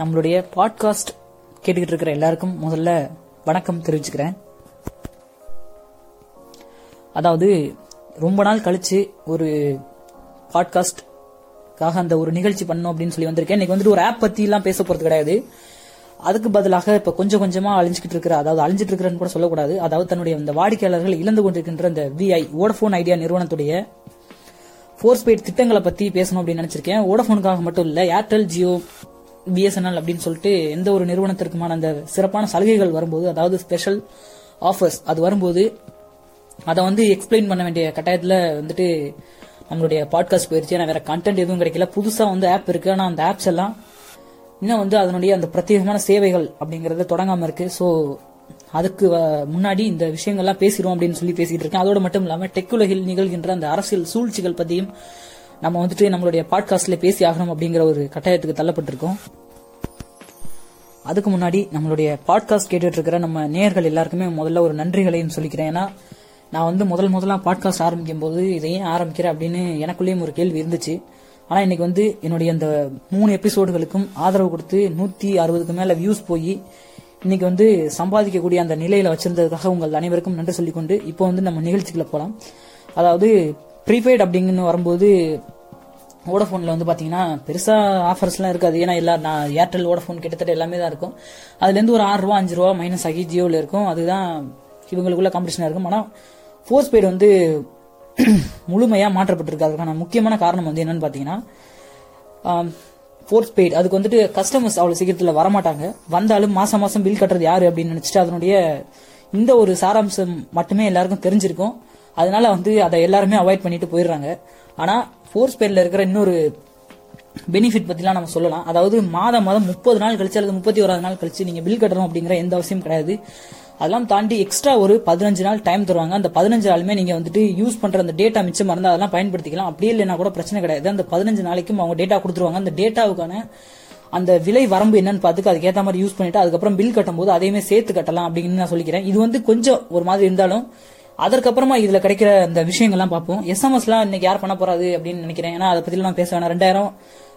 நம்மளுடைய பாட்காஸ்ட் கேட்டுக்கிட்டு இருக்கிற எல்லாருக்கும் முதல்ல வணக்கம் தெரிவிச்சுக்கிறேன். அதாவது ரொம்ப நாள் கழிச்சு ஒரு பாட்காஸ்ட்காக அந்த ஒரு நிகழ்ச்சி பண்ணோம் அப்படின்னு சொல்லி வந்திருக்கேன். இன்னைக்கு வந்துட்டு ஒரு ஆப் பத்தி எல்லாம் பேச போறது கிடையாது. அதுக்கு பதிலாக இப்ப கொஞ்சம் கொஞ்சமா அழிஞ்சுக்கிட்டு இருக்கிற அதாவது அழிஞ்சிட்டு இருக்கிறன்னு கூட சொல்லக்கூடாது. அதாவது தன்னுடைய இந்த வாடிக்கையாளர்கள் இழந்து கொண்டிருக்கின்ற இந்த விஐ ஓடபோன் ஐடியா நிறுவனத்துடைய ஃபோர் ஸ்பீட் திட்டங்களை பத்தி பேசணும் அப்படின்னு நினைச்சிருக்கேன். ஓடபோனுக்காக மட்டும் இல்ல ஏர்டெல் ஜியோ பிஎஸ்என்எல் அப்படின்னு சொல்லிட்டு எந்த ஒரு நிறுவனத்திற்குமான அந்த சிறப்பான சலுகைகள் வரும்போது அதாவது ஸ்பெஷல் ஆஃபர்ஸ் அது வரும்போது அதை வந்து எக்ஸ்பிளைன் பண்ண வேண்டிய கட்டாயத்தில் வந்துட்டு நம்மளுடைய பாட்காஸ்ட் போயிருச்சு. ஏன்னா வேற கண்டென்ட் எதுவும் கிடைக்கல. புதுசா வந்து ஆப் இருக்கு. ஆனால் அந்த ஆப்ஸ் எல்லாம் இன்னும் வந்து அதனுடைய அந்த பிரத்யேகமான சேவைகள் அப்படிங்கறத தொடங்காம இருக்கு. ஸோ அதுக்கு வ- முன்னாடி இந்த விஷயங்கள்லாம் பேசிடுவோம் அப்படின்னு சொல்லி பேசிட்டு இருக்கேன். அதோட மட்டும் இல்லாமல் டெக் உலகில் நிகழ்கின்ற அந்த அரசியல் சூழ்ச்சிகள் பத்தியும் நம்ம வந்துட்டு நம்மளுடைய பாட்காஸ்ட்ல பேசி ஆகணும் அப்படிங்கிற ஒரு கட்டாயத்துக்கு தள்ளப்பட்டிருக்கோம். அதுக்கு முன்னாடி நம்மளுடைய பாட்காஸ்ட் கேட்டுட்டு இருக்கிற நம்ம நேயர்கள் எல்லாருக்குமே முதல்ல ஒரு நன்றிகளையும் சொல்லிக்கிறேன். ஏன்னா நான் வந்து முதல் முதலா பாட்காஸ்ட் ஆரம்பிக்கும் போது இதை ஏன் ஆரம்பிக்கிறேன் அப்படின்னு எனக்குள்ளேயும் ஒரு கேள்வி இருந்துச்சு. ஆனா இன்னைக்கு வந்து என்னுடைய அந்த மூணு எபிசோடுகளுக்கும் ஆதரவு கொடுத்து நூத்தி அறுபதுக்கு மேல வியூஸ் போய் இன்னைக்கு வந்து சம்பாதிக்கக்கூடிய அந்த நிலையில வச்சிருந்ததுக்காக உங்கள் அனைவருக்கும் நன்றி சொல்லிக்கொண்டு இப்போ வந்து நம்ம நிகழ்ச்சிக்குள்ள போலாம். அதாவது ப்ரீபெய்ட் அப்படிங்கன்னு வரும்போது ஓடஃபோனில் வந்து பார்த்தீங்கன்னா பெருசாக ஆஃபர்ஸ்லாம் இருக்காது. ஏன்னா எல்லா நான் ஏர்டெல் வோடஃபோன் கிட்டத்தட்ட எல்லாமே தான் இருக்கும். அதுலேருந்து ஒரு ஆறு ரூபா அஞ்சு ரூபா மைனஸ் ஆகி ஜியோவில் இருக்கும். அதுதான் இவங்களுக்குள்ள காம்படிஷனாக இருக்கும். ஆனால் ஃபோர் ஸ்பீடு வந்து முழுமையாக மாற்றப்பட்டிருக்கு அதுக்கான முக்கியமான காரணம் வந்து என்னன்னு பார்த்தீங்கன்னா ஃபோர்த் பெய்ட் அதுக்கு வந்துட்டு கஸ்டமர்ஸ் அவ்வளோ சீக்கிரத்தில் வரமாட்டாங்க. வந்தாலும் மாசம் மாதம் பில் கட்டுறது யார் அப்படின்னு நினச்சிட்டு அதனுடைய இந்த ஒரு சாராம்சம் மட்டுமே எல்லாருக்கும் தெரிஞ்சிருக்கும். அதனால வந்து அதை எல்லாருமே அவாய்ட் பண்ணிட்டு போயிடுறாங்க. ஆனா ஃபோர்த் ஸ்பேரில் இருக்கிற இன்னொரு பெனிஃபிட் பத்திலாம் நம்ம சொல்லலாம். அதாவது மாதம் மாதம் முப்பது நாள் கழிச்சு அல்லது முப்பத்தி ஓராது நாள் கழிச்சு நீங்க பில் கட்டணும் அப்படிங்கிற எந்த அவசியம் கிடையாது. அதெல்லாம் தாண்டி எக்ஸ்ட்ரா ஒரு பதினஞ்சு நாள் டைம் தருவாங்க. அந்த பதினஞ்சு நாளுமே நீங்க வந்துட்டு யூஸ் பண்ற அந்த டேட்டா மிச்சம் இருந்தால் அதெல்லாம் பயன்படுத்திக்கலாம். அப்படியே இல்லைன்னா கூட பிரச்சனை கிடையாது. அந்த பதினஞ்சு நாளைக்கும் அவங்க டேட்டா கொடுத்துருவாங்க. அந்த டேட்டாவுக்கான அந்த விலை வரம்பு என்னன்னு பார்த்துட்டு அதுக்கேற்ற மாதிரி யூஸ் பண்ணிட்டு அதுக்கப்புறம் பில் கட்டும்போது அதையுமே சேர்த்து கட்டலாம் அப்படின்னு நான் சொல்லிக்கிறேன். இது வந்து கொஞ்சம் ஒரு மாதிரி இருந்தாலும் அதற்கப்புறமா இதுல கிடைக்கிற அந்த விஷயங்கள்லாம் பார்ப்போம். எஸ்எம்எஸ்லாம் இன்னைக்கு யார் பண்ண போறாது அப்படின்னு நினைக்கிறேன். ஏன்னா அதை பத்தி நான் பேச வேணாம். ரெண்டாயிரம்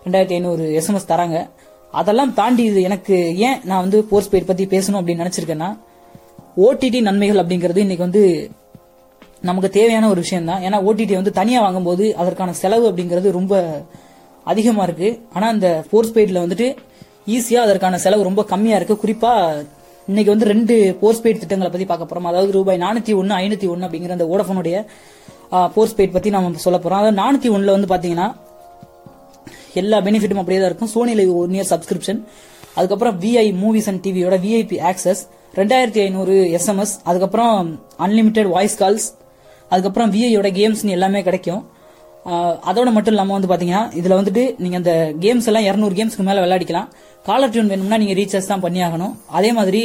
ரெண்டாயிரத்தி ஐநூறு எஸ்எம்எஸ் தராங்க. அதெல்லாம் தாண்டி இது எனக்கு ஏன் நான் வந்து போர்ஸ் பெய்ட் பத்தி பேசணும் அப்படின்னு நினைச்சிருக்கேன்னா ஓடிடி நன்மைகள் அப்படிங்கிறது இன்னைக்கு வந்து நமக்கு தேவையான ஒரு விஷயம் தான் ஏன்னா ஓடிடி வந்து தனியா வாங்கும்போது அதற்கான செலவு அப்படிங்கிறது ரொம்ப அதிகமா இருக்கு. ஆனா இந்த போர்ஸ் பெய்டில் வந்துட்டு ஈஸியா அதற்கான செலவு ரொம்ப கம்மியா இருக்கு. குறிப்பா இன்னைக்கு வந்து ரெண்டு போர்ஸ் பெய்ட் திட்டங்களை பத்தி பார்க்க போறோம். அதாவது ரூபாய் நானூத்தி ஒன்னு ஐநூத்தி ஒன்னு அப்படிங்கிற அந்த ஓடஃபோனுடைய போர்ஸ் பெய்ட் பத்தி நம்ம சொல்ல போறோம். அதாவது நானூத்தி ஒன்னுல வந்து பாத்தீங்கன்னா எல்லா பெனிஃபிட்டும் அப்படியே தான் இருக்கும். சோனியில ஒன் இயர் சப்ஸ்கிரிப்ஷன் அதுக்கப்புறம் விஐ மூவிஸ் அண்ட் டிவியோட விஐபி ஆக்சஸ் ரெண்டாயிரத்தி ஐநூறு எஸ்எம்எஸ் அதுக்கப்புறம் அன்லிமிட்டெட் வாய்ஸ் கால்ஸ் அதுக்கப்புறம் விஐயோட கேம்ஸ்னு எல்லாமே கிடைக்கும். அதோட மட்டும் இல்லாம வந்து பாத்தீங்கன்னா இதுல வந்துட்டு நீங்க அந்த கேம்ஸ் எல்லாம் 200 கேம்ஸ்க்கு மேல விளையாடிக்கலாம். காலர் டியூன் வேணும்னா நீங்க ரீசார்ஜ் தான் பண்ணி ஆகணும் அதே மாதிரி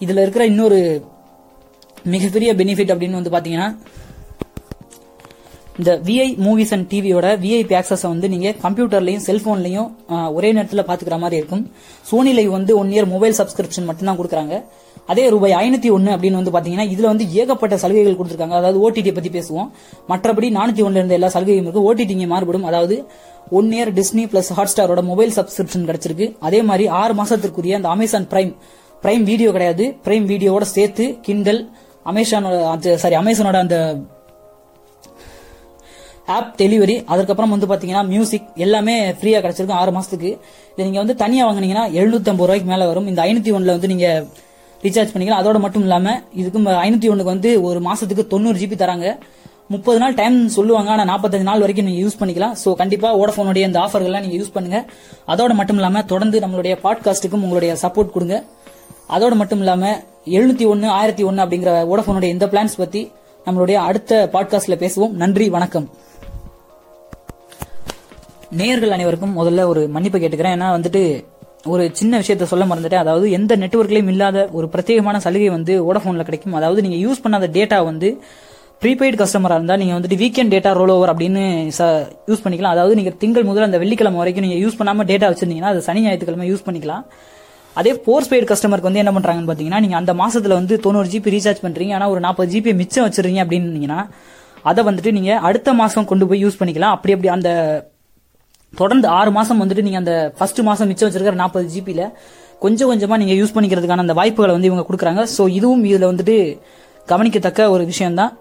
இதுல இருக்கிற இன்னொரு மிகப்பெரிய பெனிஃபிட் அப்படின்னு வந்து பாத்தீங்கன்னா இந்த விஐ மூவிஸ் அண்ட் டிவியோட விஐபி ஆக்சஸ் வந்து நீங்க கம்ப்யூட்டர்லயும் செல்போன்லயும் ஒரே நேரத்தில் பாத்துக்கிற மாதிரி இருக்கும். சோனி லைவ் வந்து ஒன் இயர் மொபைல் சப்ஸ்கிரிப்ஷன் மட்டும் தான் கொடுக்குறாங்க. அதே ரூபாய் ஐநூத்தி ஒன்னு அப்படின்னு வந்து பாத்தீங்கன்னா இதுல வந்து ஏகப்பட்ட சலுகைகள் கொடுத்துருக்காங்க. அதாவது ஓடிடி பத்தி பேசுவோம். மற்றபடி நானூத்தி ஒன்ல இருந்த எல்லா சலுகையும் இருக்கு. ஓடிடி மாறுபடும். அதாவது one year Disney plus hot ஸ்டாரோட mobile subscription கிடைச்சிருக்கு. அதே மாதிரி ஆறு மாசத்திற்குரிய அந்த அமேசான் பிரைம் பிரைம் வீடியோ கிடையாது. பிரைம் வீடியோவோட சேர்த்து கிண்டல் அமேசானோட சாரி அமேசானோட அந்த ஆப் டெலிவரி அதுக்கப்புறம் வந்து பாத்தீங்கன்னா மியூசிக் எல்லாமே ஃப்ரீயா கிடைச்சிருக்கும் ஆறு மாசத்துக்கு. இது நீங்க வந்து தனியா வாங்குனீங்கன்னா 750 ரூபாய்க்கு மேல வரும். இந்த ஐநூத்தி ஒன்ல வந்து நீங்க ரீசார்ஜ் பண்ணிக்கலாம். அதோட மட்டும் இல்லாம இதுக்கு ஐநூத்தி ஒண்ணுக்கு வந்து ஒரு மாசத்துக்கு தொண்ணூறு ஜிபி தராங்க. முப்பது நாள் டைம் சொல்லுவாங்க ஆனா 45 நாள் வரைக்கும் நீங்க யூஸ் பண்ணிக்கலாம். சோ கண்டிப்பா வோடஃபோனுடைய இந்த ஆஃபர்கள்லாம் நீங்க யூஸ் பண்ணுங்க. அதோட மட்டும் இல்லாம தொடர்ந்து நம்மளுடைய பாட்காஸ்ட்டுக்கும் உங்களுடைய சப்போர்ட் கொடுங்க. அதோட மட்டும் இல்லாம எழுநூத்தி ஒன்னு ஆயிரத்தி ஒன்னு அப்படிங்கிற வோடஃபோனுடைய இந்த பிளான்ஸ் பத்தி நம்மளுடைய அடுத்த பாட்காஸ்ட்ல பேசுவோம். நன்றி வணக்கம். நேயர்கள் அனைவருக்கும் முதல்ல ஒரு மன்னிப்பு கேட்டுக்கிறேன். ஏன்னா வந்துட்டு ஒரு சின்ன விஷயத்த சொல்ல மறந்துட்டேன். அதாவது எந்த நெட்வொர்க்லயும் இல்லாத ஒரு பிரத்யேகமான சலுகை வந்து வோடஃபோன்ல கிடைக்கும். அதாவது நீங்க யூஸ் பண்ணாத டேட்டா வந்து ப்ரீபெய்டு கஸ்டமராக இருந்தால் நீங்கள் வந்துட்டு வீக்கெண்ட் டேட்டா ரோல் ஓவர் அப்படின்னு யூஸ் பண்ணிக்கலாம். அதாவது நீங்கள் திங்கள் முதல் அந்த வெள்ளிக்கிழமை வரைக்கும் நீங்கள் யூஸ் பண்ணாமல் டேட்டா வச்சிருந்தீங்கன்னா அது சனி ஞாயிற்றுக்கிழமை யூஸ் பண்ணிக்கலாம். அதே போர்ஸ் பெய்டு கஸ்டமருக்கு வந்து என்ன பண்ணுறாங்கன்னு பார்த்தீங்கன்னா நீங்கள் அந்த மாதத்தில் வந்து தொண்ணூறு ஜிபி ரீசார்ஜ் பண்ணுறீங்க ஆனால் ஒரு நாற்பது ஜிபி மிச்சம் வச்சிருக்கீங்க அப்படின்னீங்கன்னா அதை வந்துட்டு நீங்கள் அடுத்த மாதம் கொண்டு போய் யூஸ் பண்ணிக்கலாம். அப்படி அப்படி அந்த தொடர்ந்து ஆறு மாசம் வந்துட்டு நீங்க அந்த ஃபர்ஸ்ட் மாசம் மிச்சம் வச்சிருக்கிற நாற்பது ஜிபியில கொஞ்சம் கொஞ்சமா நீங்க யூஸ் பண்ணிக்கிறதுக்கான அந்த வாய்ப்புகளை வந்து இவங்க கொடுக்குறாங்க. ஸோ இதுவும் இதுல வந்துட்டு கவனிக்கத்தக்க ஒரு விஷயம் தான்